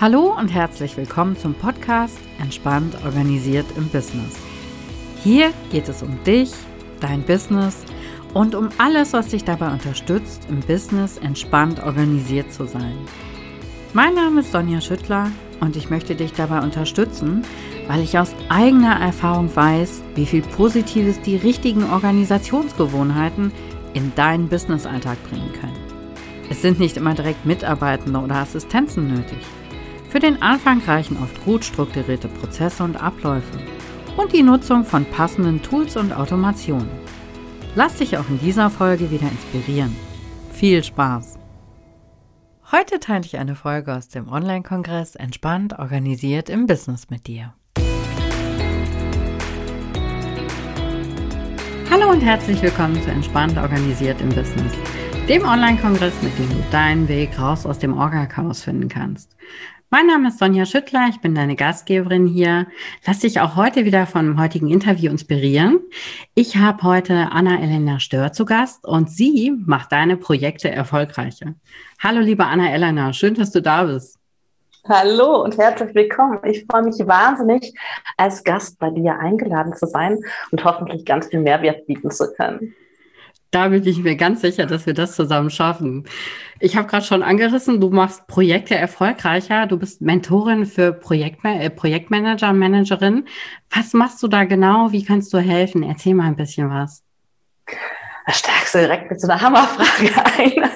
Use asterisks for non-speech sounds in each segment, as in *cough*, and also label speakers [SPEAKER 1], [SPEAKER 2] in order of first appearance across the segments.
[SPEAKER 1] Hallo und herzlich willkommen zum Podcast Entspannt organisiert im Business. Hier geht es um dich, dein Business und um alles, was dich dabei unterstützt, im Business entspannt organisiert zu sein. Mein Name ist Sonja Schüttler und ich möchte dich dabei unterstützen, weil ich aus eigener Erfahrung weiß, wie viel Positives die richtigen Organisationsgewohnheiten in deinen Businessalltag bringen können. Es sind nicht immer direkt Mitarbeitende oder Assistenzen nötig. Für den Anfang reichen oft gut strukturierte Prozesse und Abläufe und die Nutzung von passenden Tools und Automationen. Lass dich auch in dieser Folge wieder inspirieren. Viel Spaß! Heute teile ich eine Folge aus dem Online-Kongress Entspannt organisiert im Business mit dir. Hallo und herzlich willkommen zu Entspannt organisiert im Business, dem Online-Kongress, mit dem du deinen Weg raus aus dem Orga-Chaos finden kannst. Mein Name ist Sonja Schüttler, ich bin deine Gastgeberin hier. Lass dich auch heute wieder vom heutigen Interview inspirieren. Ich habe heute Anna-Elena Stör zu Gast und sie macht deine Projekte erfolgreicher. Hallo liebe Anna-Elena, schön, dass du da bist.
[SPEAKER 2] Hallo und herzlich willkommen. Ich freue mich wahnsinnig, als Gast bei dir eingeladen zu sein und hoffentlich ganz viel Mehrwert bieten zu können.
[SPEAKER 1] Da bin ich mir ganz sicher, dass wir das zusammen schaffen. Ich habe gerade schon angerissen, du machst Projekte erfolgreicher. Du bist Mentorin für Projektma äh, Projektmanager, Managerin. Was machst du da genau? Wie kannst du helfen? Erzähl mal ein bisschen was.
[SPEAKER 2] Da steigst du direkt mit so einer Hammerfrage ein.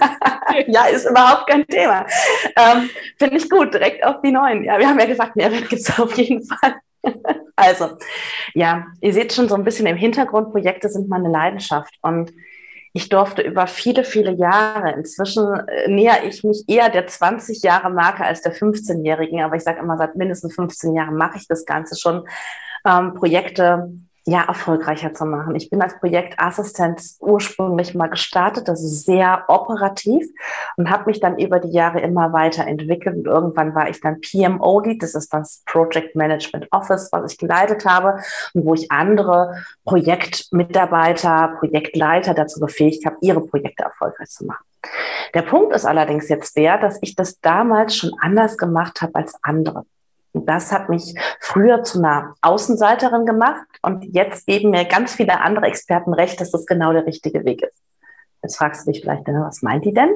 [SPEAKER 2] *laughs* ja, ist überhaupt kein Thema. Ähm, Finde ich gut, direkt auf die neuen. Ja, wir haben ja gesagt, Mehrwert gibt es auf jeden Fall. *laughs* also, ja, ihr seht schon so ein bisschen im Hintergrund, Projekte sind meine Leidenschaft und ich durfte über viele, viele Jahre, inzwischen äh, näher ich mich eher der 20 Jahre Marke als der 15-Jährigen, aber ich sage immer, seit mindestens 15 Jahren mache ich das Ganze schon, ähm, Projekte ja, erfolgreicher zu machen. Ich bin als Projektassistent ursprünglich mal gestartet, das ist sehr operativ und habe mich dann über die Jahre immer weiterentwickelt und irgendwann war ich dann PMO Lead, das ist das Project Management Office, was ich geleitet habe und wo ich andere Projektmitarbeiter, Projektleiter dazu befähigt habe, ihre Projekte erfolgreich zu machen. Der Punkt ist allerdings jetzt der, dass ich das damals schon anders gemacht habe als andere. Das hat mich früher zu einer Außenseiterin gemacht und jetzt geben mir ganz viele andere Experten recht, dass das genau der richtige Weg ist. Jetzt fragst du dich vielleicht, was meint die denn?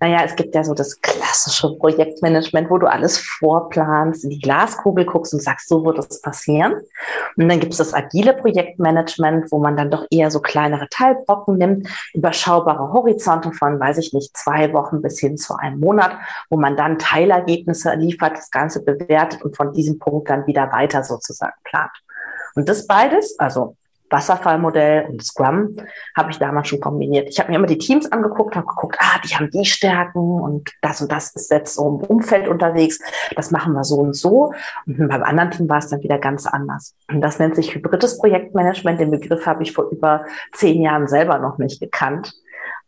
[SPEAKER 2] Naja, es gibt ja so das klassische Projektmanagement, wo du alles vorplanst, in die Glaskugel guckst und sagst, so wird es passieren. Und dann gibt es das agile Projektmanagement, wo man dann doch eher so kleinere Teilbrocken nimmt, überschaubare Horizonte von, weiß ich nicht, zwei Wochen bis hin zu einem Monat, wo man dann Teilergebnisse liefert, das Ganze bewertet und von diesem Punkt dann wieder weiter sozusagen plant. Und das beides, also Wasserfallmodell und Scrum habe ich damals schon kombiniert. Ich habe mir immer die Teams angeguckt, habe geguckt, ah, die haben die Stärken und das und das ist jetzt so im Umfeld unterwegs. Das machen wir so und so. Und beim anderen Team war es dann wieder ganz anders. Und das nennt sich hybrides Projektmanagement. Den Begriff habe ich vor über zehn Jahren selber noch nicht gekannt.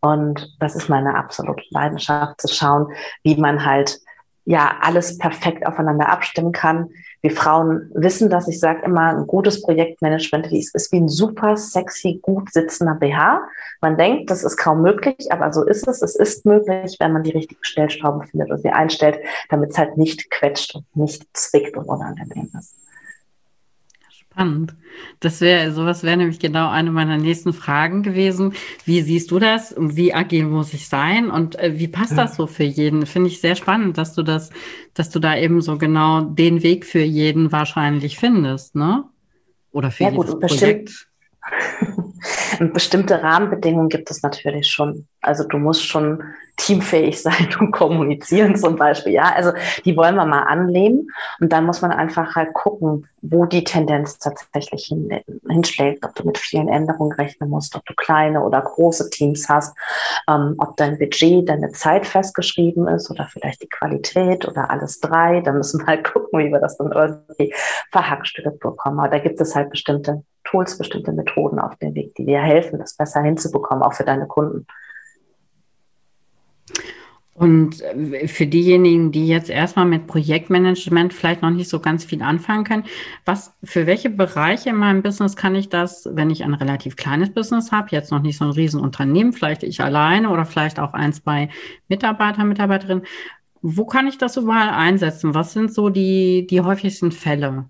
[SPEAKER 2] Und das ist meine absolute Leidenschaft, zu schauen, wie man halt ja alles perfekt aufeinander abstimmen kann. Wir Frauen wissen das. Ich sage immer, ein gutes Projektmanagement ist, ist wie ein super sexy, gut sitzender BH. Man denkt, das ist kaum möglich, aber so ist es. Es ist möglich, wenn man die richtigen Stellschrauben findet und sie einstellt, damit es halt nicht quetscht und nicht zwickt und unangenehm ist.
[SPEAKER 1] Spannend. Das wäre, sowas wäre nämlich genau eine meiner nächsten Fragen gewesen. Wie siehst du das? Wie agil muss ich sein? Und äh, wie passt das so für jeden? Finde ich sehr spannend, dass du das, dass du da eben so genau den Weg für jeden wahrscheinlich findest, ne? Oder für ja, jedes gut, Projekt. *laughs*
[SPEAKER 2] Bestimmte Rahmenbedingungen gibt es natürlich schon. Also du musst schon teamfähig *laughs* sein und kommunizieren zum Beispiel. Ja, also die wollen wir mal annehmen und dann muss man einfach halt gucken, wo die Tendenz tatsächlich hin, hinschlägt, ob du mit vielen Änderungen rechnen musst, ob du kleine oder große Teams hast, ähm, ob dein Budget, deine Zeit festgeschrieben ist oder vielleicht die Qualität oder alles drei. Da müssen wir halt gucken, wie wir das dann irgendwie verhackstückt bekommen. Aber da gibt es halt bestimmte Tools, bestimmte Methoden auf dem Weg, die dir helfen, das besser hinzubekommen, auch für deine Kunden.
[SPEAKER 1] Und äh, für diejenigen, die jetzt erstmal mit Projektmanagement vielleicht noch nicht so ganz viel anfangen können, was, für welche Bereiche in meinem Business kann ich das, wenn ich ein relativ kleines Business habe, jetzt noch nicht so ein Riesenunternehmen, vielleicht ich alleine oder vielleicht auch ein, zwei Mitarbeiter, Mitarbeiterinnen, wo kann ich das überall einsetzen? Was sind so die, die häufigsten Fälle?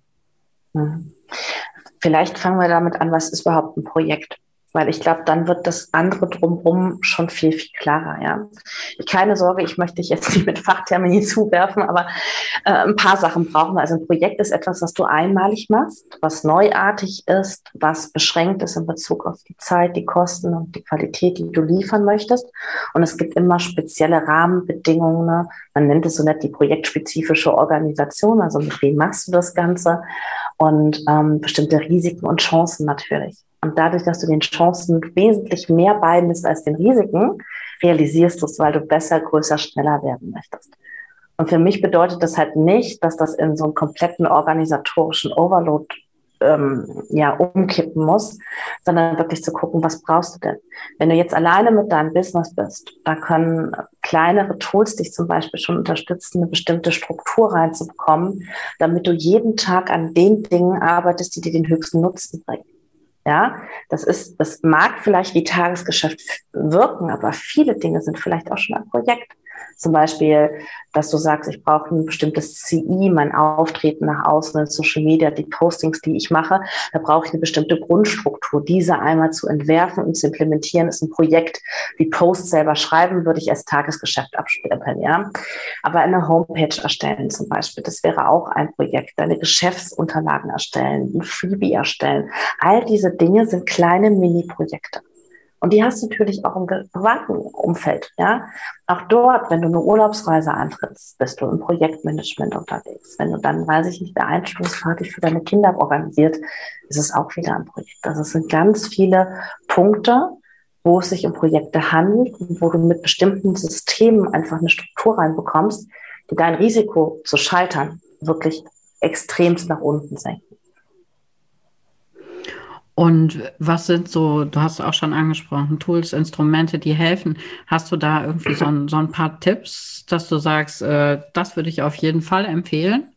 [SPEAKER 2] Vielleicht fangen wir damit an, was ist überhaupt ein Projekt? Weil ich glaube, dann wird das andere drumherum schon viel, viel klarer. Ja? Keine Sorge, ich möchte dich jetzt *laughs* nicht mit Fachtermini zuwerfen, aber äh, ein paar Sachen brauchen wir. Also ein Projekt ist etwas, was du einmalig machst, was neuartig ist, was beschränkt ist in Bezug auf die Zeit, die Kosten und die Qualität, die du liefern möchtest. Und es gibt immer spezielle Rahmenbedingungen. Ne? Man nennt es so nett die projektspezifische Organisation. Also mit wem machst du das Ganze? Und ähm, bestimmte Risiken und Chancen natürlich. Und dadurch, dass du den Chancen wesentlich mehr beimisst als den Risiken, realisierst du es, weil du besser, größer, schneller werden möchtest. Und für mich bedeutet das halt nicht, dass das in so einen kompletten organisatorischen Overload ähm, ja, umkippen muss, sondern wirklich zu gucken, was brauchst du denn? Wenn du jetzt alleine mit deinem Business bist, da können kleinere Tools dich zum Beispiel schon unterstützen, eine bestimmte Struktur reinzubekommen, damit du jeden Tag an den Dingen arbeitest, die dir den höchsten Nutzen bringen. Ja, das ist, das mag vielleicht wie Tagesgeschäft wirken, aber viele Dinge sind vielleicht auch schon ein Projekt. Zum Beispiel, dass du sagst, ich brauche ein bestimmtes CI, mein Auftreten nach außen in Social Media, die Postings, die ich mache, da brauche ich eine bestimmte Grundstruktur. Diese einmal zu entwerfen und zu implementieren, ist ein Projekt. Die Posts selber schreiben, würde ich als Tagesgeschäft abstempeln, ja. Aber eine Homepage erstellen zum Beispiel, das wäre auch ein Projekt. Deine Geschäftsunterlagen erstellen, ein Freebie erstellen. All diese Dinge sind kleine Mini-Projekte. Und die hast du natürlich auch im privaten Umfeld. Ja? Auch dort, wenn du eine Urlaubsreise antrittst, bist du im Projektmanagement unterwegs. Wenn du dann, weiß ich nicht, eine Einstellungsparty für deine Kinder organisiert, ist es auch wieder ein Projekt. Also es sind ganz viele Punkte, wo es sich um Projekte handelt und wo du mit bestimmten Systemen einfach eine Struktur reinbekommst, die dein Risiko zu scheitern wirklich extremst nach unten senken.
[SPEAKER 1] Und was sind so, du hast auch schon angesprochen, Tools, Instrumente, die helfen. Hast du da irgendwie so ein, so ein paar Tipps, dass du sagst, äh, das würde ich auf jeden Fall empfehlen?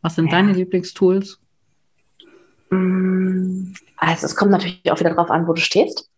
[SPEAKER 1] Was sind ja. deine Lieblingstools?
[SPEAKER 2] Mm, also es kommt natürlich auch wieder darauf an, wo du stehst.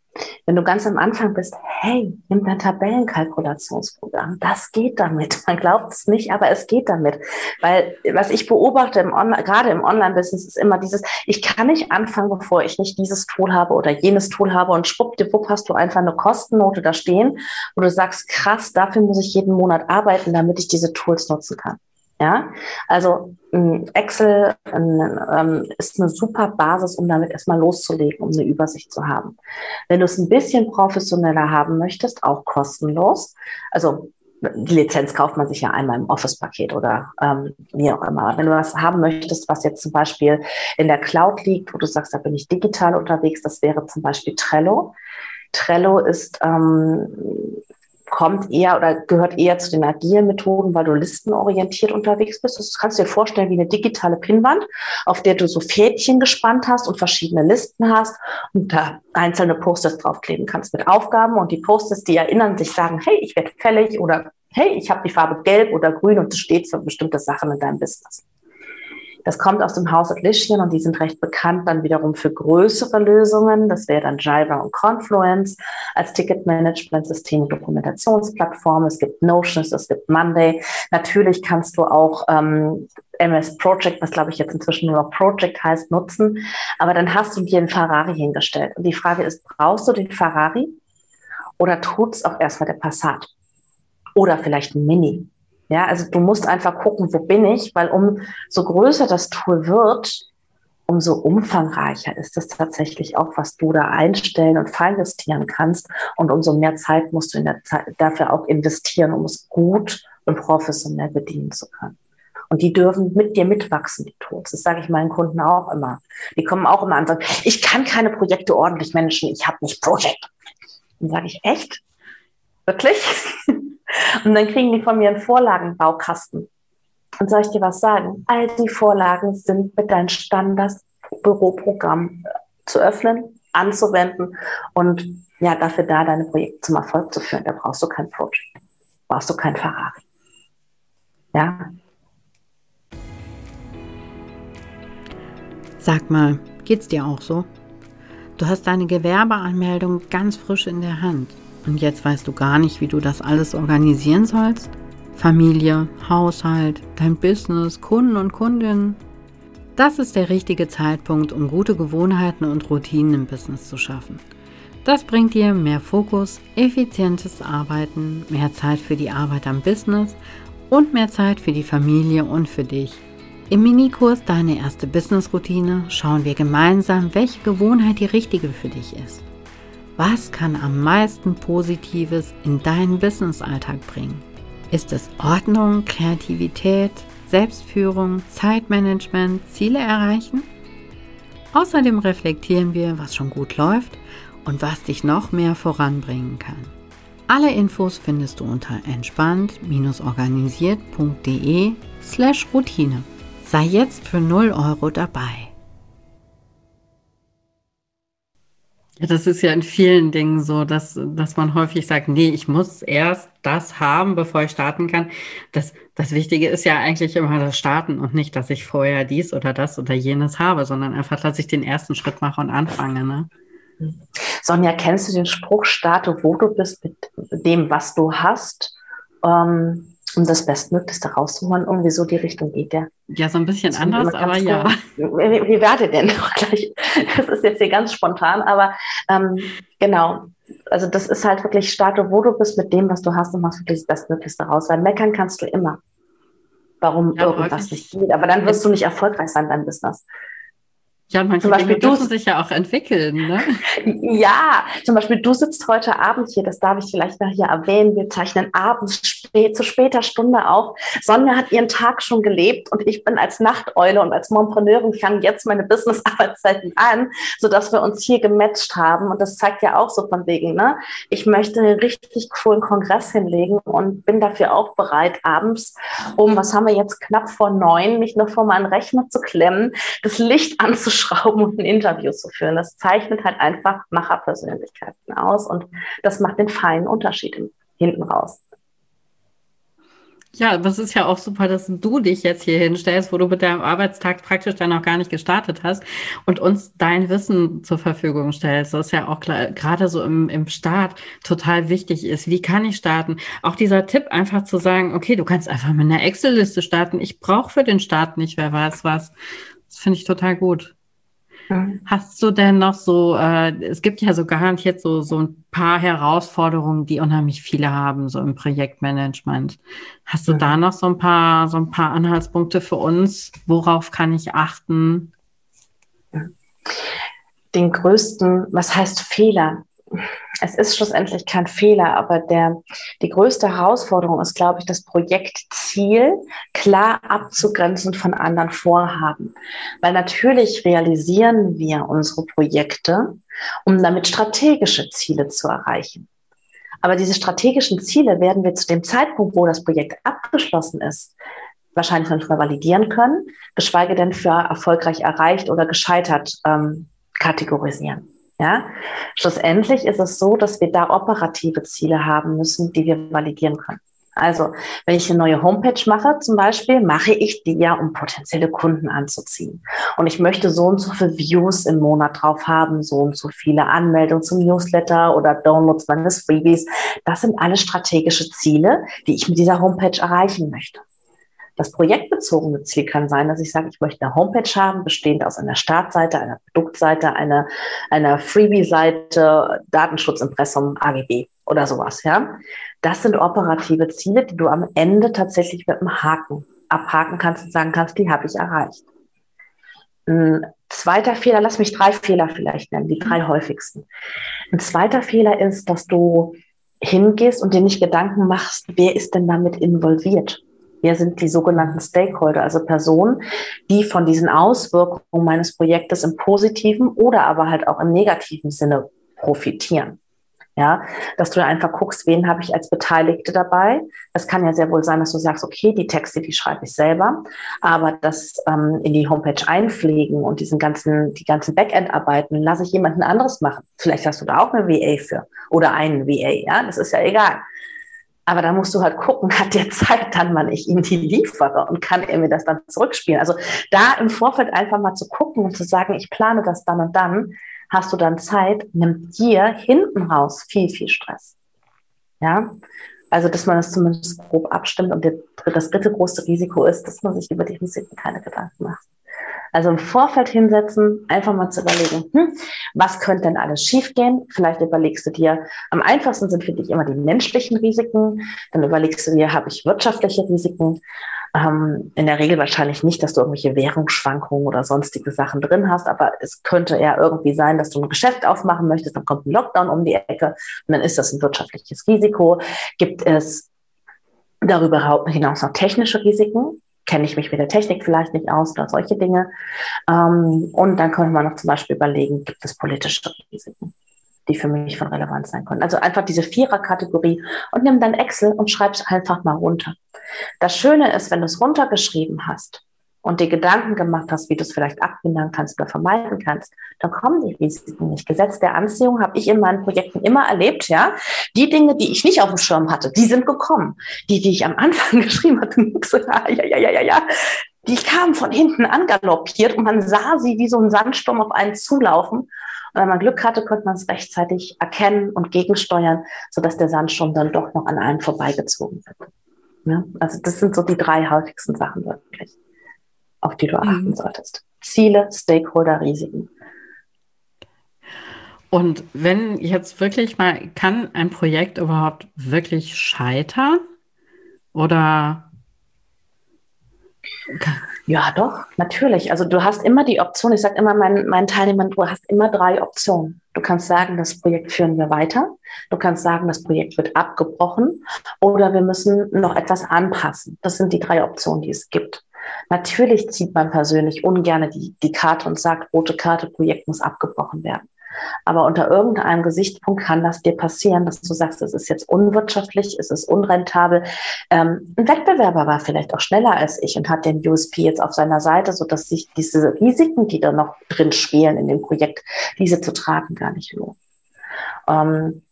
[SPEAKER 2] Wenn du ganz am Anfang bist, hey, nimm dein Tabellenkalkulationsprogramm. Das geht damit. *laughs* Man glaubt es nicht, aber es geht damit. Weil was ich beobachte im gerade im Online-Business ist immer dieses, ich kann nicht anfangen, bevor ich nicht dieses Tool habe oder jenes Tool habe und schwuppdiwupp hast du einfach eine Kostennote da stehen, wo du sagst, krass, dafür muss ich jeden Monat arbeiten, damit ich diese Tools nutzen kann. Ja, also Excel ähm, ist eine super Basis, um damit erstmal loszulegen, um eine Übersicht zu haben. Wenn du es ein bisschen professioneller haben möchtest, auch kostenlos, also die Lizenz kauft man sich ja einmal im Office-Paket oder ähm, wie auch immer. Wenn du was haben möchtest, was jetzt zum Beispiel in der Cloud liegt, wo du sagst, da bin ich digital unterwegs, das wäre zum Beispiel Trello. Trello ist ähm, kommt eher oder gehört eher zu den agilen Methoden, weil du listenorientiert unterwegs bist. Das kannst du dir vorstellen wie eine digitale Pinnwand, auf der du so Fädchen gespannt hast und verschiedene Listen hast und da einzelne Posters draufkleben kannst mit Aufgaben und die Posters, die erinnern sich, sagen, hey, ich werde fällig oder hey, ich habe die Farbe gelb oder grün und das steht für bestimmte Sachen in deinem Business. Das kommt aus dem Haus Atlassian und die sind recht bekannt dann wiederum für größere Lösungen. Das wäre dann Jira und Confluence als Ticketmanagement-System Dokumentationsplattform. Es gibt Notions, es gibt Monday. Natürlich kannst du auch ähm, MS Project, was glaube ich jetzt inzwischen nur noch Project heißt, nutzen. Aber dann hast du dir einen Ferrari hingestellt. Und die Frage ist, brauchst du den Ferrari oder tut es auch erstmal der Passat? Oder vielleicht ein Mini? Ja, also du musst einfach gucken, wo bin ich, weil umso größer das Tool wird, umso umfangreicher ist es tatsächlich auch, was du da einstellen und feinjustieren kannst. Und umso mehr Zeit musst du in der Zeit dafür auch investieren, um es gut und professionell bedienen zu können. Und die dürfen mit dir mitwachsen, die Tools. Das sage ich meinen Kunden auch immer. Die kommen auch immer an und sagen, ich kann keine Projekte ordentlich managen, ich habe nicht Project. Dann sage ich, echt? Wirklich? Und dann kriegen die von mir einen Vorlagenbaukasten. Und soll ich dir was sagen? All die Vorlagen sind mit deinem Standard-Büroprogramm zu öffnen, anzuwenden und ja, dafür da, deine Projekte zum Erfolg zu führen. Da brauchst du kein Project. Brauchst du kein Ferrari. Ja.
[SPEAKER 1] Sag mal, geht's dir auch so? Du hast deine Gewerbeanmeldung ganz frisch in der Hand. Und jetzt weißt du gar nicht, wie du das alles organisieren sollst? Familie, Haushalt, dein Business, Kunden und Kundinnen. Das ist der richtige Zeitpunkt, um gute Gewohnheiten und Routinen im Business zu schaffen. Das bringt dir mehr Fokus, effizientes Arbeiten, mehr Zeit für die Arbeit am Business und mehr Zeit für die Familie und für dich. Im Minikurs Deine erste Business-Routine schauen wir gemeinsam, welche Gewohnheit die richtige für dich ist. Was kann am meisten Positives in deinen Business-Alltag bringen? Ist es Ordnung, Kreativität, Selbstführung, Zeitmanagement, Ziele erreichen? Außerdem reflektieren wir, was schon gut läuft und was dich noch mehr voranbringen kann. Alle Infos findest du unter entspannt-organisiert.de slash Routine. Sei jetzt für 0 Euro dabei. Ja, das ist ja in vielen Dingen so, dass, dass man häufig sagt, nee, ich muss erst das haben, bevor ich starten kann. Das, das Wichtige ist ja eigentlich immer das Starten und nicht, dass ich vorher dies oder das oder jenes habe, sondern einfach, dass ich den ersten Schritt mache und anfange. Ne?
[SPEAKER 2] Sonja, kennst du den Spruch, starte, wo du bist, mit dem, was du hast, ähm, um das Bestmöglichste rauszuholen? Irgendwie so die Richtung geht der.
[SPEAKER 1] Ja, so ein bisschen anders, aber ja.
[SPEAKER 2] Wie, wie werde denn gleich? *laughs* Das ist jetzt hier ganz spontan, aber ähm, genau. Also das ist halt wirklich, starte, wo du bist mit dem, was du hast und machst wirklich das Bestmöglichste raus. Weil meckern kannst du immer, warum ja, irgendwas nicht geht. Aber dann wirst du nicht erfolgreich sein beim Business.
[SPEAKER 1] Ja, manche zum Beispiel Dinge dürfen sich ja auch entwickeln. Ne? *laughs*
[SPEAKER 2] Ja, zum Beispiel du sitzt heute Abend hier, das darf ich vielleicht noch hier erwähnen. Wir zeichnen abends spät, zu später Stunde auf. Sonja hat ihren Tag schon gelebt und ich bin als Nachteule und als Montpreneurin fange jetzt meine Business-Arbeitszeiten an, sodass wir uns hier gematcht haben. Und das zeigt ja auch so von wegen, ne? Ich möchte einen richtig coolen Kongress hinlegen und bin dafür auch bereit, abends um, was haben wir jetzt, knapp vor neun, mich noch vor meinen Rechner zu klemmen, das Licht *laughs* anzuschauen schrauben und ein Interview zu führen. Das zeichnet halt einfach Macherpersönlichkeiten aus und das macht den feinen Unterschied hinten raus.
[SPEAKER 1] Ja, das ist ja auch super, dass du dich jetzt hier hinstellst, wo du mit deinem Arbeitstag praktisch dann noch gar nicht gestartet hast und uns dein Wissen zur Verfügung stellst. Das ist ja auch gerade so im, im Start total wichtig ist. Wie kann ich starten? Auch dieser Tipp, einfach zu sagen, okay, du kannst einfach mit einer Excel-Liste starten. Ich brauche für den Start nicht, wer weiß was. Das finde ich total gut. Hast du denn noch so, äh, es gibt ja so garantiert so, so ein paar Herausforderungen, die unheimlich viele haben, so im Projektmanagement. Hast du mhm. da noch so ein paar, so ein paar Anhaltspunkte für uns? Worauf kann ich achten?
[SPEAKER 2] Den größten, was heißt Fehler? Es ist schlussendlich kein Fehler, aber der, die größte Herausforderung ist, glaube ich, das Projektziel klar abzugrenzen von anderen Vorhaben. Weil natürlich realisieren wir unsere Projekte, um damit strategische Ziele zu erreichen. Aber diese strategischen Ziele werden wir zu dem Zeitpunkt, wo das Projekt abgeschlossen ist, wahrscheinlich noch nicht mehr validieren können, geschweige denn für erfolgreich erreicht oder gescheitert ähm, kategorisieren. Ja? Schlussendlich ist es so, dass wir da operative Ziele haben müssen, die wir validieren können. Also, wenn ich eine neue Homepage mache, zum Beispiel, mache ich die ja, um potenzielle Kunden anzuziehen. Und ich möchte so und so viele Views im Monat drauf haben, so und so viele Anmeldungen zum Newsletter oder Downloads meines Freebies. Das sind alle strategische Ziele, die ich mit dieser Homepage erreichen möchte. Das projektbezogene Ziel kann sein, dass ich sage, ich möchte eine Homepage haben, bestehend aus einer Startseite, einer Produktseite, einer, einer Freebie-Seite, Datenschutzimpressum, AGB oder sowas, ja. Das sind operative Ziele, die du am Ende tatsächlich mit einem Haken abhaken kannst und sagen kannst, die habe ich erreicht. Ein zweiter Fehler, lass mich drei Fehler vielleicht nennen, die drei häufigsten. Ein zweiter Fehler ist, dass du hingehst und dir nicht Gedanken machst, wer ist denn damit involviert? Wer sind die sogenannten Stakeholder, also Personen, die von diesen Auswirkungen meines Projektes im positiven oder aber halt auch im negativen Sinne profitieren? Ja, dass du einfach guckst, wen habe ich als Beteiligte dabei. Es kann ja sehr wohl sein, dass du sagst, okay, die Texte, die schreibe ich selber, aber das ähm, in die Homepage einpflegen und diesen ganzen, die ganzen Backend-Arbeiten lasse ich jemanden anderes machen. Vielleicht hast du da auch eine VA für oder einen VA, ja, das ist ja egal. Aber da musst du halt gucken, hat der Zeit dann, wann ich ihm die liefere und kann er mir das dann zurückspielen. Also da im Vorfeld einfach mal zu gucken und zu sagen, ich plane das dann und dann, hast du dann Zeit, nimmt dir hinten raus viel, viel Stress. Ja, Also, dass man das zumindest grob abstimmt. Und das dritte große Risiko ist, dass man sich über die Risiken keine Gedanken macht. Also im Vorfeld hinsetzen, einfach mal zu überlegen, hm, was könnte denn alles schiefgehen? Vielleicht überlegst du dir, am einfachsten sind für dich immer die menschlichen Risiken. Dann überlegst du dir, habe ich wirtschaftliche Risiken? Ähm, in der Regel wahrscheinlich nicht, dass du irgendwelche Währungsschwankungen oder sonstige Sachen drin hast, aber es könnte eher irgendwie sein, dass du ein Geschäft aufmachen möchtest, dann kommt ein Lockdown um die Ecke und dann ist das ein wirtschaftliches Risiko. Gibt es darüber hinaus noch technische Risiken? Kenne ich mich mit der Technik vielleicht nicht aus oder solche Dinge. Ähm, und dann könnte man noch zum Beispiel überlegen, gibt es politische Risiken, die für mich von Relevanz sein können. Also einfach diese Vierer-Kategorie und nimm dann Excel und schreib es einfach mal runter. Das Schöne ist, wenn du es runtergeschrieben hast, und dir Gedanken gemacht hast, wie du es vielleicht abmindern kannst oder vermeiden kannst, dann kommen die Risiken nicht. Gesetz der Anziehung habe ich in meinen Projekten immer erlebt, ja. Die Dinge, die ich nicht auf dem Schirm hatte, die sind gekommen. Die, die ich am Anfang *laughs* geschrieben hatte, so, *laughs* ja, ja, ja, ja, ja, die kamen von hinten angaloppiert und man sah sie wie so ein Sandsturm auf einen zulaufen. Und wenn man Glück hatte, konnte man es rechtzeitig erkennen und gegensteuern, sodass der Sandsturm dann doch noch an einem vorbeigezogen wird. Ja? Also das sind so die drei häufigsten Sachen wirklich auf die du achten mhm. solltest. Ziele, Stakeholder, Risiken.
[SPEAKER 1] Und wenn jetzt wirklich mal, kann ein Projekt überhaupt wirklich scheitern? Oder?
[SPEAKER 2] Ja, doch, natürlich. Also du hast immer die Option, ich sage immer meinen, meinen Teilnehmern, du hast immer drei Optionen. Du kannst sagen, das Projekt führen wir weiter. Du kannst sagen, das Projekt wird abgebrochen oder wir müssen noch etwas anpassen. Das sind die drei Optionen, die es gibt. Natürlich zieht man persönlich ungern die, die Karte und sagt, rote Karte, Projekt muss abgebrochen werden. Aber unter irgendeinem Gesichtspunkt kann das dir passieren, dass du sagst, es ist jetzt unwirtschaftlich, es ist unrentabel. Ähm, ein Wettbewerber war vielleicht auch schneller als ich und hat den USP jetzt auf seiner Seite, sodass sich diese Risiken, die da noch drin schwelen in dem Projekt, diese zu tragen gar nicht lohnen. Ähm,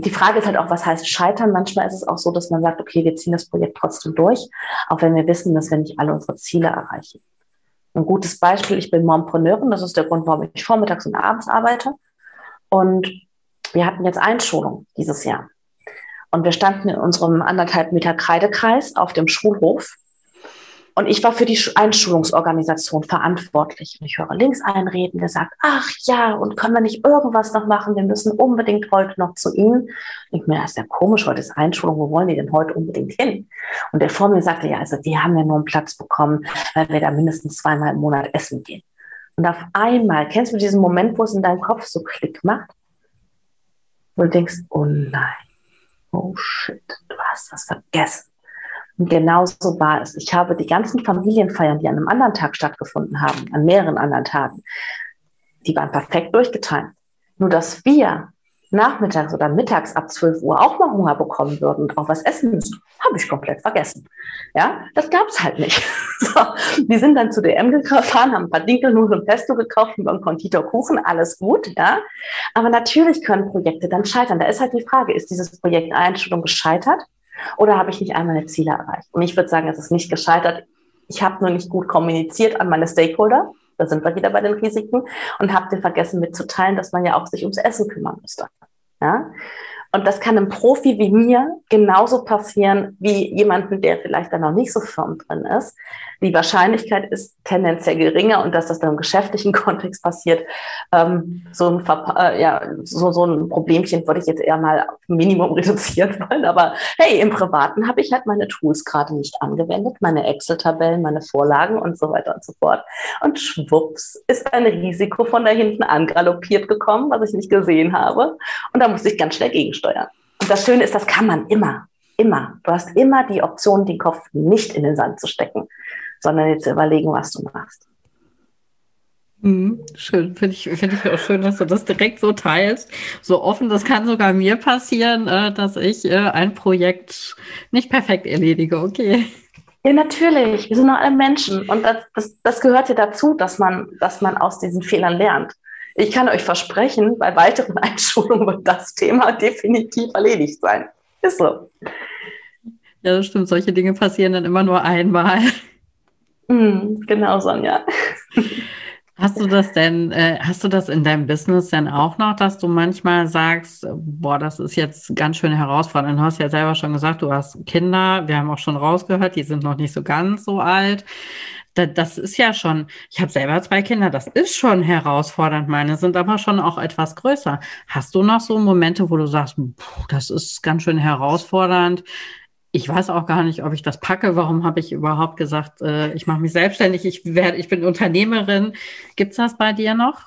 [SPEAKER 2] die Frage ist halt auch, was heißt scheitern? Manchmal ist es auch so, dass man sagt, okay, wir ziehen das Projekt trotzdem durch, auch wenn wir wissen, dass wir nicht alle unsere Ziele erreichen. Ein gutes Beispiel, ich bin Mompreneurin, das ist der Grund, warum ich vormittags und abends arbeite. Und wir hatten jetzt Einschulung dieses Jahr. Und wir standen in unserem anderthalb Meter Kreidekreis auf dem Schulhof und ich war für die Einschulungsorganisation verantwortlich. Und ich höre links einreden, der sagt, ach ja, und können wir nicht irgendwas noch machen? Wir müssen unbedingt heute noch zu Ihnen. Ich mir, das ist ja komisch, heute ist Einschulung, wo wollen die denn heute unbedingt hin? Und der vor mir sagte, ja, also die haben ja nur einen Platz bekommen, weil wir da mindestens zweimal im Monat essen gehen. Und auf einmal, kennst du diesen Moment, wo es in deinem Kopf so Klick macht? Wo du denkst, oh nein, oh shit, du hast was vergessen. Und genauso war es. Ich habe die ganzen Familienfeiern, die an einem anderen Tag stattgefunden haben, an mehreren anderen Tagen, die waren perfekt durchgetimt. Nur dass wir nachmittags oder mittags ab 12 Uhr auch mal Hunger bekommen würden und auch was essen müssen, habe ich komplett vergessen. Ja, das gab es halt nicht. *laughs* So, wir sind dann zu DM gefahren, haben ein paar Dinkelnudeln und Pesto gekauft und einen Konditorkuchen, alles gut, ja. Aber natürlich können Projekte dann scheitern. Da ist halt die Frage, ist dieses Projekt Einstellung gescheitert? Oder habe ich nicht einmal meine Ziele erreicht? Und ich würde sagen, es ist nicht gescheitert. Ich habe nur nicht gut kommuniziert an meine Stakeholder. Da sind wir wieder bei den Risiken und habe dir vergessen mitzuteilen, dass man ja auch sich ums Essen kümmern müsste. Ja? Und das kann einem Profi wie mir genauso passieren wie jemanden, der vielleicht da noch nicht so firm drin ist. Die Wahrscheinlichkeit ist tendenziell geringer und dass das dann im geschäftlichen *laughs* Kontext passiert, ähm, so, ein äh, ja, so, so ein Problemchen würde ich jetzt eher mal auf Minimum *laughs* reduzieren wollen. Aber hey, im Privaten habe ich halt meine Tools gerade nicht angewendet, meine Excel-Tabellen, meine Vorlagen und so weiter und so fort. Und schwupps ist ein Risiko von da hinten angaloppiert gekommen, was ich nicht gesehen habe. Und da musste ich ganz schnell gegensteuern steuern. Und das Schöne ist, das kann man immer, immer. Du hast immer die Option, den Kopf nicht in den Sand zu stecken, sondern jetzt überlegen, was du machst.
[SPEAKER 1] Mhm, schön, finde ich, finde ich auch schön, dass du das direkt so teilst. So offen, das kann sogar mir passieren, äh, dass ich äh, ein Projekt nicht perfekt erledige, okay.
[SPEAKER 2] Ja, natürlich. Wir sind nur alle Menschen. Und das, das, das gehört ja dazu, dass man, dass man aus diesen Fehlern lernt. Ich kann euch versprechen, bei weiteren *laughs* Einschulungen wird das Thema definitiv erledigt sein. Ist so.
[SPEAKER 1] Ja, das stimmt. Solche Dinge passieren dann immer nur einmal.
[SPEAKER 2] Mm, genau, Sonja.
[SPEAKER 1] Hast du das denn, äh, hast du das in deinem Business denn auch noch, dass du manchmal sagst, boah, das ist jetzt ganz schön herausfordernd. Du hast ja selber schon gesagt, du hast Kinder, wir haben auch schon rausgehört, die sind noch nicht so ganz so alt. Das ist ja schon, ich habe selber zwei Kinder, das ist schon herausfordernd. Meine sind aber schon auch etwas größer. Hast du noch so Momente, wo du sagst, das ist ganz schön herausfordernd? ich weiß auch gar nicht, ob ich das packe. Warum habe ich überhaupt gesagt, äh, ich mache mich selbstständig, ich, werde, ich bin Unternehmerin. Gibt es das bei dir noch?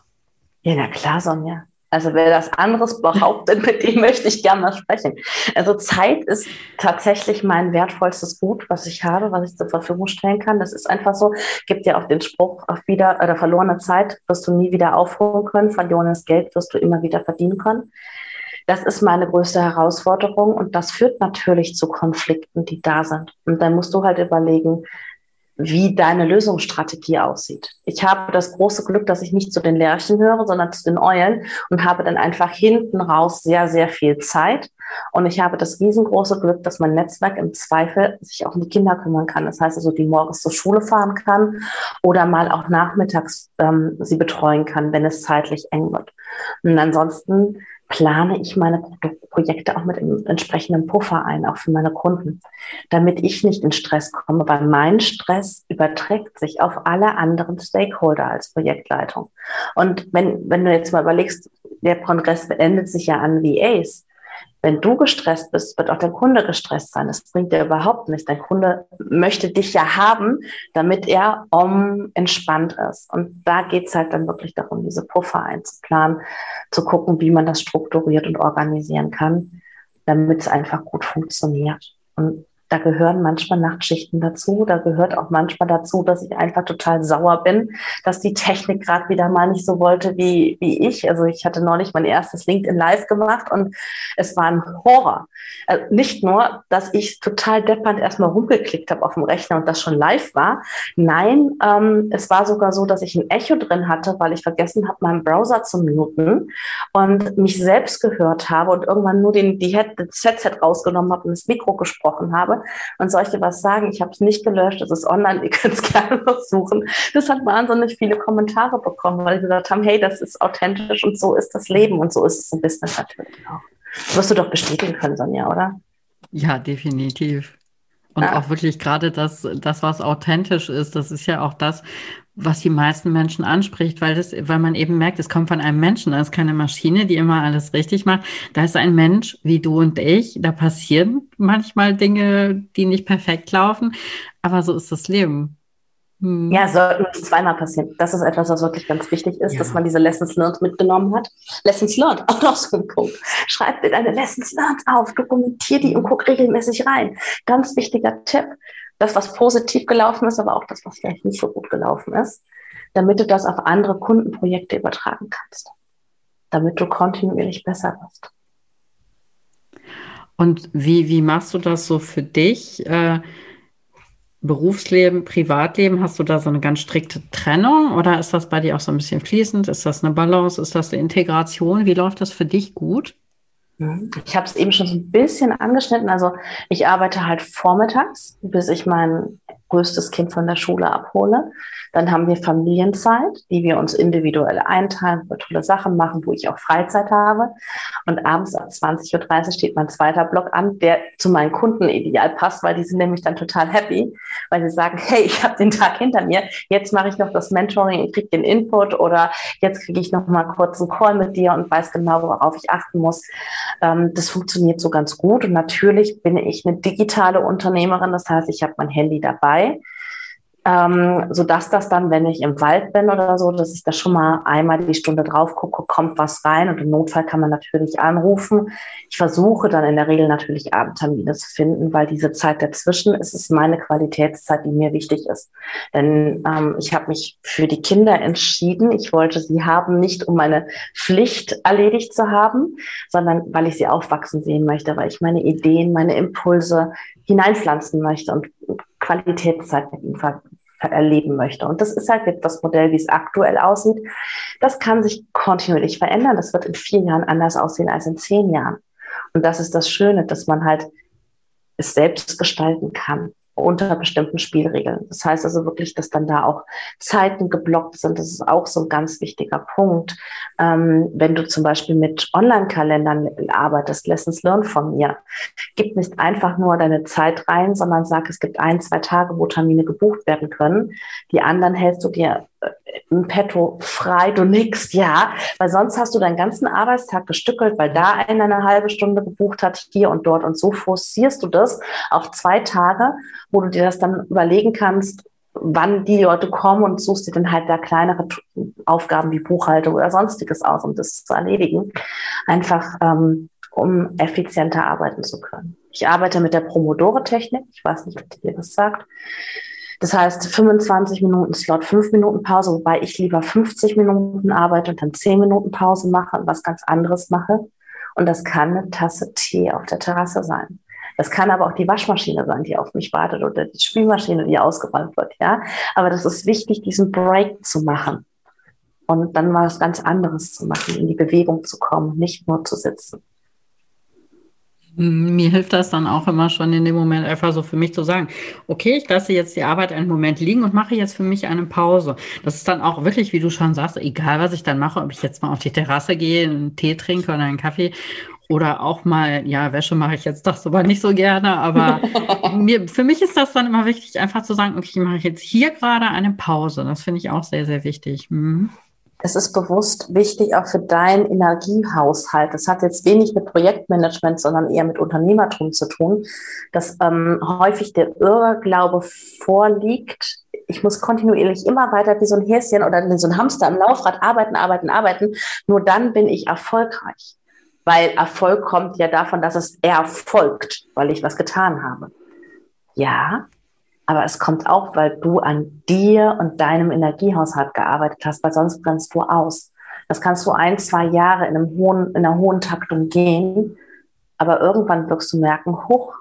[SPEAKER 2] Ja, na klar, Sonja. Also wer das anderes behauptet, *laughs* mit dem möchte ich gerne mal sprechen. Also Zeit ist tatsächlich mein wertvollstes Gut, was ich habe, was ich zur Verfügung stellen kann. Das ist einfach so. Gibt ja auch den Spruch, auf wieder oder verlorene Zeit wirst du nie wieder aufholen können, verlorenes Geld wirst du immer wieder verdienen können. Das ist meine größte Herausforderung und das führt natürlich zu Konflikten, die da sind. Und dann musst du halt überlegen, wie deine Lösungsstrategie aussieht. Ich habe das große Glück, dass ich nicht zu den Lerchen höre, sondern zu den Eulen und habe dann einfach hinten raus sehr, sehr viel Zeit. Und ich habe das riesengroße Glück, dass mein Netzwerk im Zweifel sich auch um die Kinder kümmern kann. Das heißt also, die morgens zur Schule fahren kann oder mal auch nachmittags ähm, sie betreuen kann, wenn es zeitlich eng wird. Und ansonsten plane ich meine Projekte auch mit einem entsprechenden Puffer ein, auch für meine Kunden, damit ich nicht in Stress komme, weil mein Stress überträgt sich auf alle anderen Stakeholder als Projektleitung. Und wenn, wenn du jetzt mal überlegst, der Kongress beendet sich ja an VAs, wenn du gestresst bist, wird auch dein Kunde gestresst sein. Das bringt dir überhaupt nichts. Dein Kunde möchte dich ja haben, damit er um entspannt ist. Und da geht es halt dann wirklich darum, diese Puffer einzuplanen, zu gucken, wie man das strukturiert und organisieren kann, damit es einfach gut funktioniert. Und da gehören manchmal Nachtschichten dazu. Da gehört auch manchmal dazu, dass ich einfach total sauer bin, dass die Technik gerade wieder mal nicht so wollte wie, wie ich. Also ich hatte neulich mein erstes LinkedIn Live gemacht und es war ein Horror. Also nicht nur, dass ich total deppernd erstmal rumgeklickt habe auf dem Rechner und das schon live war. Nein, ähm, es war sogar so, dass ich ein Echo drin hatte, weil ich vergessen habe, meinen Browser zu muten und mich selbst gehört habe und irgendwann nur den, die Head, das Headset rausgenommen habe und das Mikro gesprochen habe und dir was sagen? Ich habe es nicht gelöscht, es ist online, *laughs* ihr könnt es gerne noch suchen. Das hat wahnsinnig viele Kommentare bekommen, weil die gesagt haben, hey, das ist authentisch und so ist das Leben und so ist es im Business natürlich auch. Das wirst du doch bestätigen können, Sonja, oder?
[SPEAKER 1] Ja, definitiv. Und ja. auch wirklich gerade das, das, was authentisch ist, das ist ja auch das, was die meisten Menschen anspricht, weil das, weil man eben merkt, es kommt von einem Menschen. Da ist keine Maschine, die immer alles richtig macht. Da ist ein Mensch wie du und ich. Da passieren manchmal Dinge, die nicht perfekt laufen. Aber so ist das Leben.
[SPEAKER 2] Hm. Ja, sollten nicht zweimal passieren. Das ist etwas, was wirklich ganz wichtig ist, ja. dass man diese Lessons learned mitgenommen hat. Lessons learned, *laughs* auch noch so ein Punkt. Schreib dir deine Lessons learned auf, dokumentier die und guck regelmäßig rein. Ganz wichtiger Tipp das, was positiv gelaufen ist, aber auch das, was vielleicht nicht so gut gelaufen ist, damit du das auf andere Kundenprojekte übertragen kannst, damit du kontinuierlich besser wirst.
[SPEAKER 1] Und wie, wie machst du das so für dich? Äh, Berufsleben, Privatleben, hast du da so eine ganz strikte Trennung oder ist das bei dir auch so ein bisschen fließend? Ist das eine Balance? Ist das eine Integration? Wie läuft das für dich gut?
[SPEAKER 2] Ich habe es eben schon so ein bisschen angeschnitten. Also ich arbeite halt vormittags, bis ich mein größtes Kind von der Schule abhole. Dann haben wir Familienzeit, die wir uns individuell einteilen, wo wir tolle Sachen machen, wo ich auch Freizeit habe. Und abends ab 20.30 Uhr steht mein zweiter Block an, der zu meinen Kunden ideal passt, weil die sind nämlich dann total happy, weil sie sagen, hey, ich habe den Tag hinter mir, jetzt mache ich noch das Mentoring und kriege den Input oder jetzt kriege ich noch mal kurz einen Call mit dir und weiß genau, worauf ich achten muss. Ähm, das funktioniert so ganz gut. Und natürlich bin ich eine digitale Unternehmerin, das heißt, ich habe mein Handy dabei ähm, sodass das dann, wenn ich im Wald bin oder so, dass ich da schon mal einmal die Stunde drauf gucke, kommt was rein und im Notfall kann man natürlich anrufen. Ich versuche dann in der Regel natürlich Abendtermine zu finden, weil diese Zeit dazwischen ist es meine Qualitätszeit, die mir wichtig ist. Denn ähm, ich habe mich für die Kinder entschieden. Ich wollte sie haben, nicht um meine Pflicht erledigt zu haben, sondern weil ich sie aufwachsen sehen möchte, weil ich meine Ideen, meine Impulse hineinpflanzen möchte und Qualitätszeit mit ihnen erleben möchte. Und das ist halt jetzt das Modell, wie es aktuell aussieht. Das kann sich kontinuierlich verändern. Das wird in vier Jahren anders aussehen als in zehn Jahren. Und das ist das Schöne, dass man halt es selbst gestalten kann. Unter bestimmten Spielregeln. Das heißt also wirklich, dass dann da auch Zeiten geblockt sind. Das ist auch so ein ganz wichtiger Punkt. Ähm, wenn du zum Beispiel mit Online-Kalendern arbeitest, Lessons Learned von mir, gib nicht einfach nur deine Zeit rein, sondern sag, es gibt ein, zwei Tage, wo Termine gebucht werden können. Die anderen hältst du dir im Petto frei, du nix, ja, weil sonst hast du deinen ganzen Arbeitstag gestückelt, weil da einer eine halbe Stunde gebucht hat, hier und dort und so forcierst du das auf zwei Tage, wo du dir das dann überlegen kannst, wann die Leute kommen und suchst dir dann halt da kleinere Aufgaben wie Buchhaltung oder sonstiges aus, um das zu erledigen, einfach ähm, um effizienter arbeiten zu können. Ich arbeite mit der Promodore-Technik, ich weiß nicht, ob dir das sagt. Das heißt 25 Minuten Slot, 5 Minuten Pause, wobei ich lieber 50 Minuten arbeite und dann 10 Minuten Pause mache und was ganz anderes mache. Und das kann eine Tasse Tee auf der Terrasse sein. Das kann aber auch die Waschmaschine sein, die auf mich wartet oder die Spülmaschine, die ausgeräumt wird, ja. Aber das ist wichtig, diesen Break zu machen und dann mal was ganz anderes zu machen, in die Bewegung zu kommen, nicht nur zu sitzen.
[SPEAKER 1] Mir hilft das dann auch immer schon in dem Moment einfach so für mich zu sagen, okay, ich lasse jetzt die Arbeit einen Moment liegen und mache jetzt für mich eine Pause. Das ist dann auch wirklich, wie du schon sagst, egal was ich dann mache, ob ich jetzt mal auf die Terrasse gehe, einen Tee trinke oder einen Kaffee oder auch mal, ja, Wäsche mache ich jetzt doch sogar nicht so gerne, aber *laughs* mir, für mich ist das dann immer wichtig, einfach zu sagen, okay, ich mache jetzt hier gerade eine Pause. Das finde ich auch sehr, sehr wichtig. Mhm
[SPEAKER 2] es ist bewusst wichtig auch für deinen Energiehaushalt. Das hat jetzt wenig mit Projektmanagement, sondern eher mit Unternehmertum zu tun, dass ähm, häufig der Irrglaube vorliegt, ich muss kontinuierlich immer weiter wie so ein Häschen oder wie so ein Hamster am Laufrad arbeiten, arbeiten, arbeiten. Nur dann bin ich erfolgreich. Weil Erfolg kommt ja davon, dass es erfolgt, weil ich was getan habe. Ja, aber es kommt auch, weil du an dir und deinem Energiehaushalt gearbeitet hast, weil sonst brennst du aus. Das kannst du ein, zwei Jahre in, einem hohen, in einer hohen Taktung gehen, aber irgendwann wirst du merken, hoch,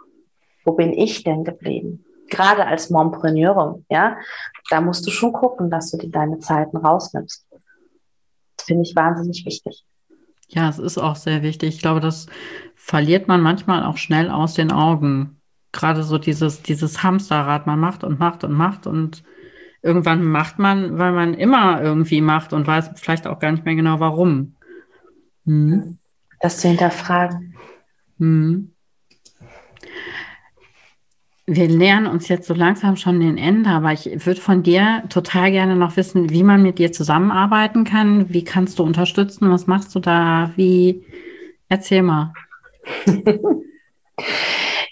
[SPEAKER 2] wo bin ich denn geblieben? Gerade als Mompreneurin, ja, da musst du schon gucken, dass du dir deine Zeiten rausnimmst. Das finde ich wahnsinnig wichtig.
[SPEAKER 1] Ja, es ist auch sehr wichtig. Ich glaube, das verliert man manchmal auch schnell aus den Augen gerade so dieses, dieses Hamsterrad, man macht und macht und macht und irgendwann macht man, weil man immer irgendwie macht und weiß vielleicht auch gar nicht mehr genau warum.
[SPEAKER 2] Hm. Das zu hinterfragen. Hm.
[SPEAKER 1] Wir nähern uns jetzt so langsam schon den Ende, aber ich würde von dir total gerne noch wissen, wie man mit dir zusammenarbeiten kann. Wie kannst du unterstützen? Was machst du da? Wie? Erzähl mal. *laughs*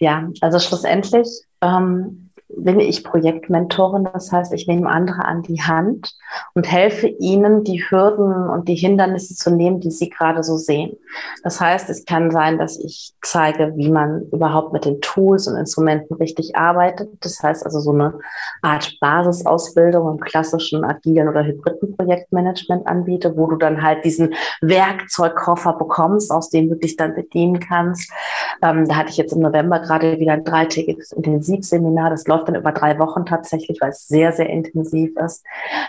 [SPEAKER 2] Ja, also schlussendlich ähm, bin ich Projektmentorin. Das heißt, ich nehme andere an die Hand und helfe ihnen, die Hürden und die Hindernisse zu nehmen, die sie gerade so sehen. Das heißt, es kann sein, dass ich zeige, wie man überhaupt mit den Tools und Instrumenten richtig arbeitet. Das heißt also so eine Art Basisausbildung im klassischen agilen oder hybriden Projektmanagement anbiete, wo du dann halt diesen Werkzeugkoffer bekommst, aus dem du dich dann bedienen kannst. Ähm, da hatte ich jetzt im November gerade wieder ein dreitägiges Intensivseminar. Das läuft dann über drei Wochen tatsächlich, weil es sehr, sehr intensiv ist.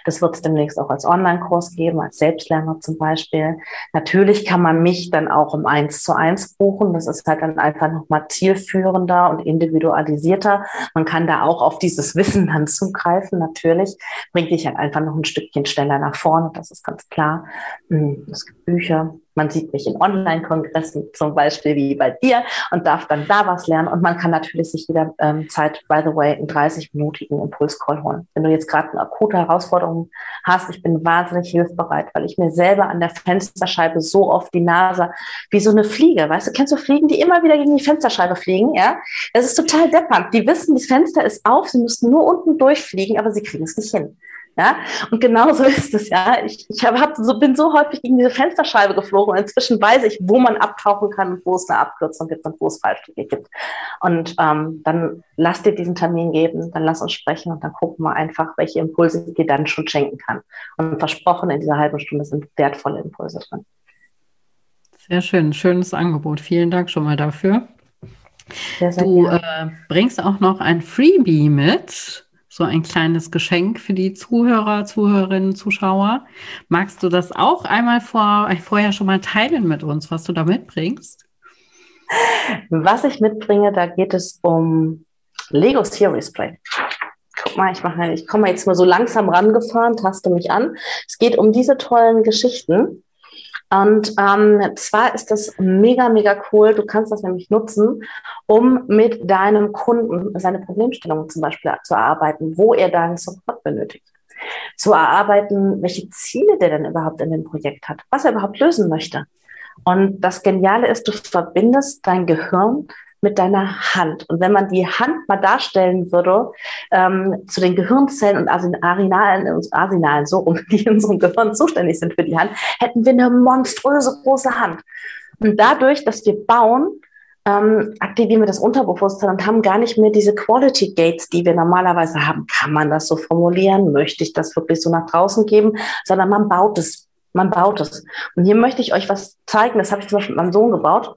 [SPEAKER 2] Das wird es demnächst auch als Online-Kurs geben, als Selbstlerner zum Beispiel. Natürlich kann man mich dann auch um eins zu eins buchen. Das ist halt dann einfach nochmal zielführender und individualisierter. Man kann da auch auf dieses Wissen *laughs* dann zugreifen. Natürlich bringt dich halt einfach noch ein Stückchen schneller nach vorne. Das ist ganz klar. Hm, es gibt Bücher, man sieht mich in Online-Kongressen zum Beispiel wie bei dir und darf dann da was lernen. Und man kann natürlich sich jeder ähm, Zeit, by the way, einen 30-minütigen Impulscall holen. Wenn du jetzt gerade eine akute Herausforderung hast, ich bin wahnsinnig hilfsbereit, weil ich mir selber an der Fensterscheibe so oft die Nase wie so eine Fliege, weißt du, kennst du Fliegen, die immer wieder gegen die Fensterscheibe fliegen, ja? Das ist total deppernd. Die wissen, das Fenster ist auf, sie müssen nur unten durchfliegen, aber sie kriegen es nicht hin. Ja, und genau so *laughs* ist es ja. Ich, ich hab, so, bin so häufig gegen diese Fensterscheibe geflogen und inzwischen weiß ich, wo man abtauchen kann und wo es eine Abkürzung gibt und wo es Fallstücke gibt. Und ähm, dann lass dir diesen Termin geben, dann lass uns sprechen und dann gucken wir einfach, welche Impulse ich dir dann schon schenken kann. Und versprochen, in dieser halben Stunde sind wertvolle Impulse drin.
[SPEAKER 1] Sehr schön, schönes Angebot. Vielen Dank schon mal dafür. Sehr, sehr du äh, bringst auch noch ein Freebie mit so ein kleines Geschenk für die Zuhörer, Zuhörerinnen, Zuschauer. Magst du das auch einmal vor, vorher schon mal teilen mit uns, was du da mitbringst?
[SPEAKER 2] Was ich mitbringe, da geht es um Lego Series Play. Guck mal, ich mache, ich komme jetzt mal so langsam rangefahren, taste mich an. Es geht um diese tollen Geschichten. Und ähm, zwar ist das mega, mega cool. Du kannst das nämlich nutzen, um mit deinem Kunden seine Problemstellungen zum Beispiel zu erarbeiten, wo er deinen Support benötigt. Zu erarbeiten, welche Ziele der denn überhaupt in dem Projekt hat, was er überhaupt lösen möchte. Und das Geniale ist, du verbindest dein Gehirn mit deiner Hand. Und wenn man die Hand mal darstellen würde ähm, zu den Gehirnzellen und Arsenalen, Arsenalen, so um, *laughs* die in unserem Gehirn zuständig sind für die Hand, hätten wir eine monströse große Hand. Und dadurch, dass wir bauen, ähm, aktivieren wir das Unterbewusstsein und haben gar nicht mehr diese Quality Gates, die wir normalerweise haben. Kann man das so formulieren? Möchte ich das wirklich so nach draußen geben? Sondern man baut es. Man baut es. Und hier möchte ich euch was zeigen. Das habe ich zum Beispiel mit meinem Sohn gebaut.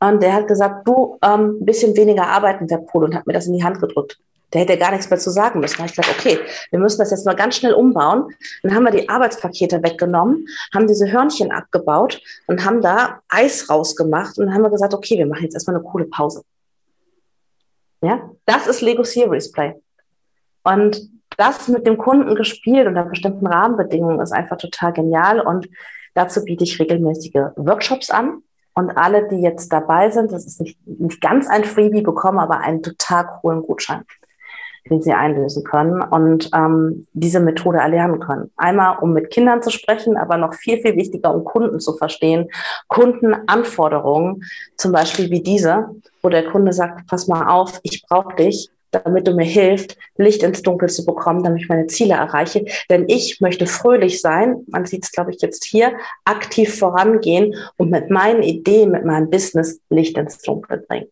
[SPEAKER 2] Und der hat gesagt, du, ähm, ein bisschen weniger arbeiten wäre cool und hat mir das in die Hand gedrückt. Der hätte gar nichts mehr zu sagen müssen. Da habe ich gesagt, okay, wir müssen das jetzt mal ganz schnell umbauen. Dann haben wir die Arbeitspakete weggenommen, haben diese Hörnchen abgebaut und haben da Eis rausgemacht und dann haben wir gesagt, okay, wir machen jetzt erstmal eine coole Pause. Ja, das ist Lego Series Play. Und das mit dem Kunden gespielt unter bestimmten Rahmenbedingungen ist einfach total genial. Und dazu biete ich regelmäßige Workshops an und alle, die jetzt dabei sind, das ist nicht, nicht ganz ein Freebie, bekommen aber einen total coolen Gutschein, den sie einlösen können und ähm, diese Methode erlernen können. Einmal, um mit Kindern zu sprechen, aber noch viel, viel wichtiger, um Kunden zu verstehen. Kundenanforderungen, zum Beispiel wie diese, wo der Kunde sagt, pass mal auf, ich brauche dich, damit du mir hilfst, Licht ins Dunkel zu bekommen, damit ich meine Ziele erreiche. Denn ich möchte fröhlich sein, man sieht es, glaube ich, jetzt hier, aktiv vorangehen und mit meinen Ideen, mit meinem Business Licht ins Dunkel bringen.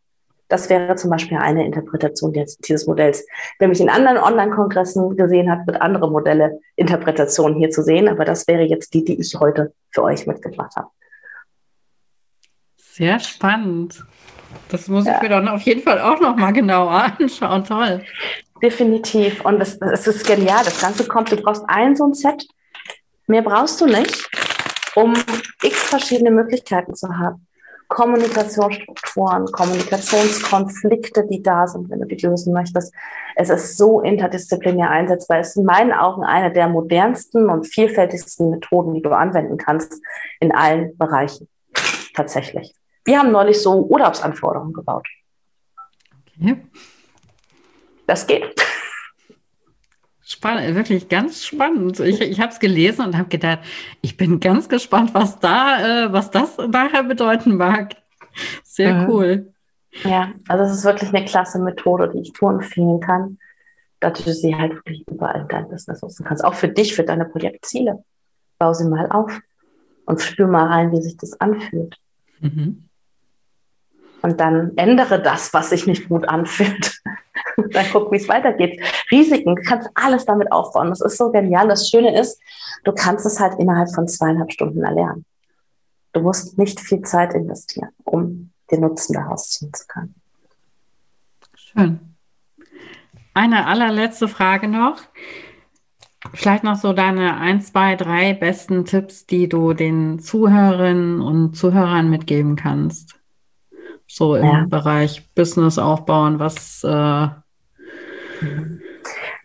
[SPEAKER 2] Das wäre zum Beispiel eine Interpretation dieses Modells. Wer mich in anderen Online-Kongressen gesehen hat, wird andere Modelle, Interpretationen hier zu sehen, aber das wäre jetzt die, die ich heute für euch mitgebracht habe.
[SPEAKER 1] Sehr spannend. Das muss ja. ich mir dann auf jeden Fall auch noch mal genauer *laughs* anschauen. Toll.
[SPEAKER 2] Definitiv. Und es ist genial. Das Ganze kommt, du brauchst ein so ein Set. Mehr brauchst du nicht, um x verschiedene Möglichkeiten zu haben. Kommunikationsstrukturen, Kommunikationskonflikte, die da sind, wenn du die lösen möchtest. Es ist so interdisziplinär einsetzbar. Es ist in meinen Augen eine der modernsten und vielfältigsten Methoden, die du anwenden kannst in allen Bereichen. Tatsächlich. Wir haben neulich so Urlaubsanforderungen gebaut. Okay. Das geht.
[SPEAKER 1] Spannend, wirklich ganz spannend. Ich, ich habe es gelesen und habe gedacht, ich bin ganz gespannt, was da, äh, was das nachher bedeuten mag. Sehr mhm. cool.
[SPEAKER 2] Ja, also es ist wirklich eine klasse Methode, die ich nur empfehlen kann, dass du sie halt wirklich überall in dein Business nutzen kannst. Auch für dich, für deine Projektziele. Bau sie mal auf und spür mal rein, wie sich das anfühlt. Mhm und dann ändere das, was sich nicht gut anfühlt. *laughs* dann guck, wie es weitergeht. Risiken, du kannst alles damit aufbauen. Das ist so genial. Das Schöne ist, du kannst es halt innerhalb von zweieinhalb Stunden erlernen. Du musst nicht viel Zeit investieren, um den Nutzen daraus ziehen zu können.
[SPEAKER 1] Schön. Eine allerletzte Frage noch. Vielleicht noch so deine ein, zwei, drei besten Tipps, die du den Zuhörerinnen und Zuhörern mitgeben kannst so im ja. Bereich Business aufbauen, was äh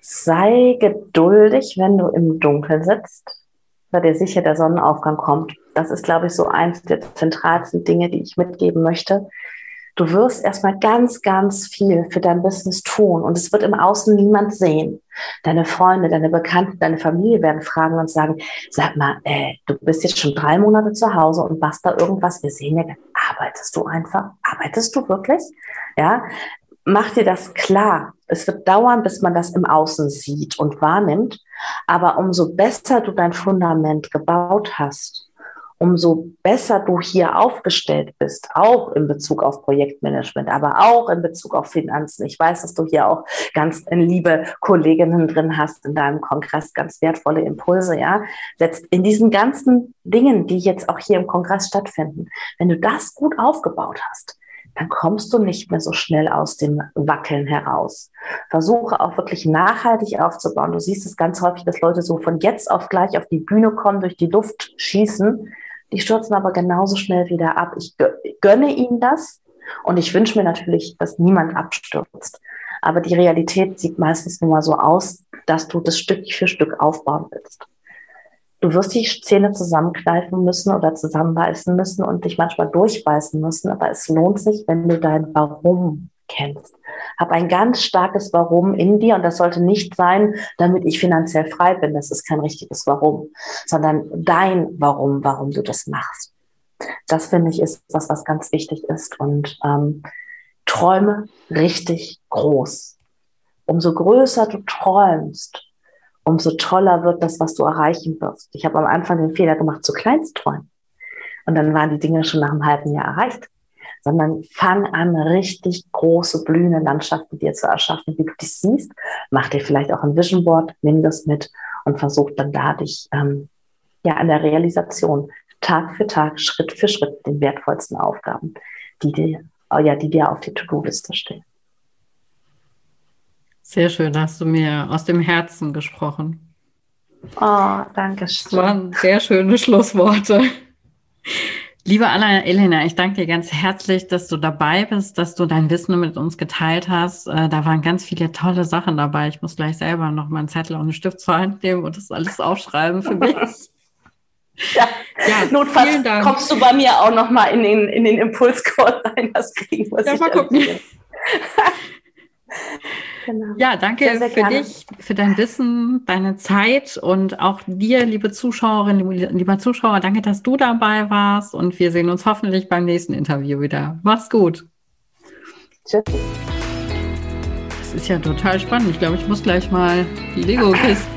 [SPEAKER 2] sei geduldig, wenn du im Dunkeln sitzt, weil dir sicher der Sonnenaufgang kommt. Das ist, glaube ich, so eins der zentralsten Dinge, die ich mitgeben möchte. Du wirst erstmal ganz, ganz viel für dein Business tun und es wird im Außen niemand sehen. Deine Freunde, deine Bekannten, deine Familie werden fragen und sagen, sag mal, äh, du bist jetzt schon drei Monate zu Hause und machst da irgendwas. Wir sehen ja, arbeitest du einfach? Arbeitest du wirklich? Ja, mach dir das klar. Es wird dauern, bis man das im Außen sieht und wahrnimmt. Aber umso besser du dein Fundament gebaut hast, umso besser du hier aufgestellt bist, auch in Bezug auf Projektmanagement, aber auch in Bezug auf Finanzen. Ich weiß, dass du hier auch ganz liebe Kolleginnen drin hast in deinem Kongress, ganz wertvolle Impulse, ja. Setzt in diesen ganzen Dingen, die jetzt auch hier im Kongress stattfinden, wenn du das gut aufgebaut hast, dann kommst du nicht mehr so schnell aus dem Wackeln heraus. Versuche auch wirklich nachhaltig aufzubauen. Du siehst es ganz häufig, dass Leute so von jetzt auf gleich auf die Bühne kommen, durch die Luft schießen die stürzen aber genauso schnell wieder ab. Ich gönne ihnen das und ich wünsche mir natürlich, dass niemand abstürzt. Aber die Realität sieht meistens nur mal so aus, dass du das Stück für Stück aufbauen willst. Du wirst die Zähne zusammenkneifen müssen oder zusammenbeißen müssen und dich manchmal durchbeißen müssen, aber es lohnt sich, wenn du dein Warum kennst. Hab ein ganz starkes Warum in dir und das sollte nicht sein, damit ich finanziell frei bin. Das ist kein richtiges Warum, sondern dein Warum, warum du das machst. Das finde ich ist was, was ganz wichtig ist und ähm, träume richtig groß. Umso größer du träumst, umso toller wird das, was du erreichen wirst. Ich habe am Anfang den Fehler gemacht, zu klein zu träumen. Und dann waren die Dinge schon nach einem halben Jahr erreicht sondern fang an, richtig große blühende Landschaften dir zu erschaffen, wie du dich siehst. Mach dir vielleicht auch ein Vision Board, nimm das mit und versuch dann da dich ähm, ja an der Realisation Tag für Tag, Schritt für Schritt den wertvollsten Aufgaben, die dir, ja, die dir auf die To-Do-Liste stehen.
[SPEAKER 1] Sehr schön, hast du mir aus dem Herzen gesprochen.
[SPEAKER 2] Oh, danke schön.
[SPEAKER 1] Das waren sehr schöne Schlussworte. Liebe Anna Elena, ich danke dir ganz herzlich, dass du dabei bist, dass du dein Wissen mit uns geteilt hast. Äh, da waren ganz viele tolle Sachen dabei. Ich muss gleich selber noch mal einen Zettel und einen Stift zur Hand nehmen und das alles aufschreiben für mich. *laughs*
[SPEAKER 2] Ja, ja notfalls kommst du bei mir auch noch mal in den, in den Impulscall rein. Das kriegen wir Ja, mal gucken. *laughs*
[SPEAKER 1] Genau. Ja, danke sehr, sehr für gerne. dich, für dein Wissen, deine Zeit und auch dir, liebe Zuschauerinnen, lieber Zuschauer, danke, dass du dabei warst und wir sehen uns hoffentlich beim nächsten Interview wieder. Mach's gut. Tschüss. Das ist ja total spannend. Ich glaube, ich muss gleich mal die Lego-Kiste